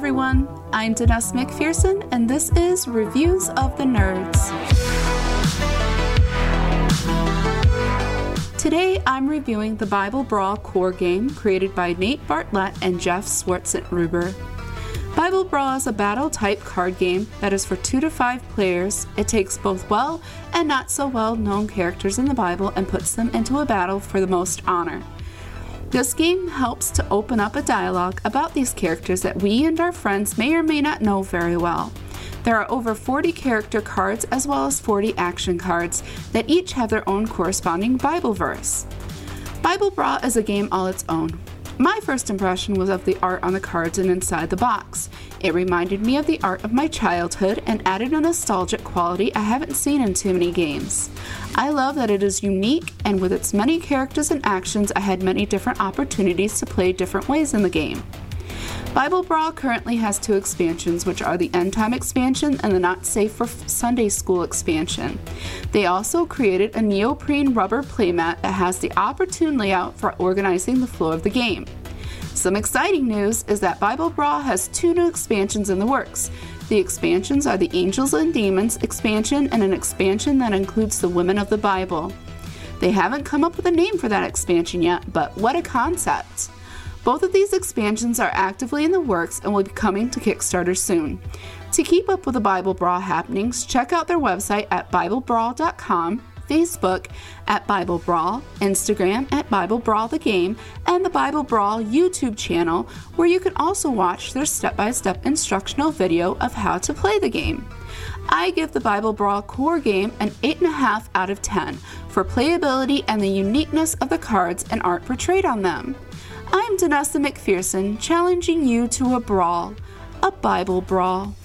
everyone. I'm Danessa McPherson, and this is Reviews of the Nerds. Today, I'm reviewing the Bible Brawl core game created by Nate Bartlett and Jeff Swartzentruber. Bible Brawl is a battle type card game that is for two to five players. It takes both well and not so well known characters in the Bible and puts them into a battle for the most honor. This game helps to open up a dialogue about these characters that we and our friends may or may not know very well. There are over 40 character cards as well as 40 action cards that each have their own corresponding Bible verse. Bible Brawl is a game all its own. My first impression was of the art on the cards and inside the box. It reminded me of the art of my childhood and added a nostalgic quality I haven't seen in too many games. I love that it is unique, and with its many characters and actions, I had many different opportunities to play different ways in the game. Bible Brawl currently has two expansions, which are the End Time expansion and the Not Safe for Sunday School expansion. They also created a neoprene rubber playmat that has the opportune layout for organizing the flow of the game. Some exciting news is that Bible Brawl has two new expansions in the works. The expansions are the Angels and Demons expansion and an expansion that includes the Women of the Bible. They haven't come up with a name for that expansion yet, but what a concept! Both of these expansions are actively in the works and will be coming to Kickstarter soon. To keep up with the Bible Brawl happenings, check out their website at BibleBrawl.com, Facebook at Bible Brawl, Instagram at Bible Brawl the Game, and the Bible Brawl YouTube channel, where you can also watch their step by step instructional video of how to play the game. I give the Bible Brawl core game an 8.5 out of 10 for playability and the uniqueness of the cards and art portrayed on them. I'm Danessa McPherson, challenging you to a brawl, a Bible brawl.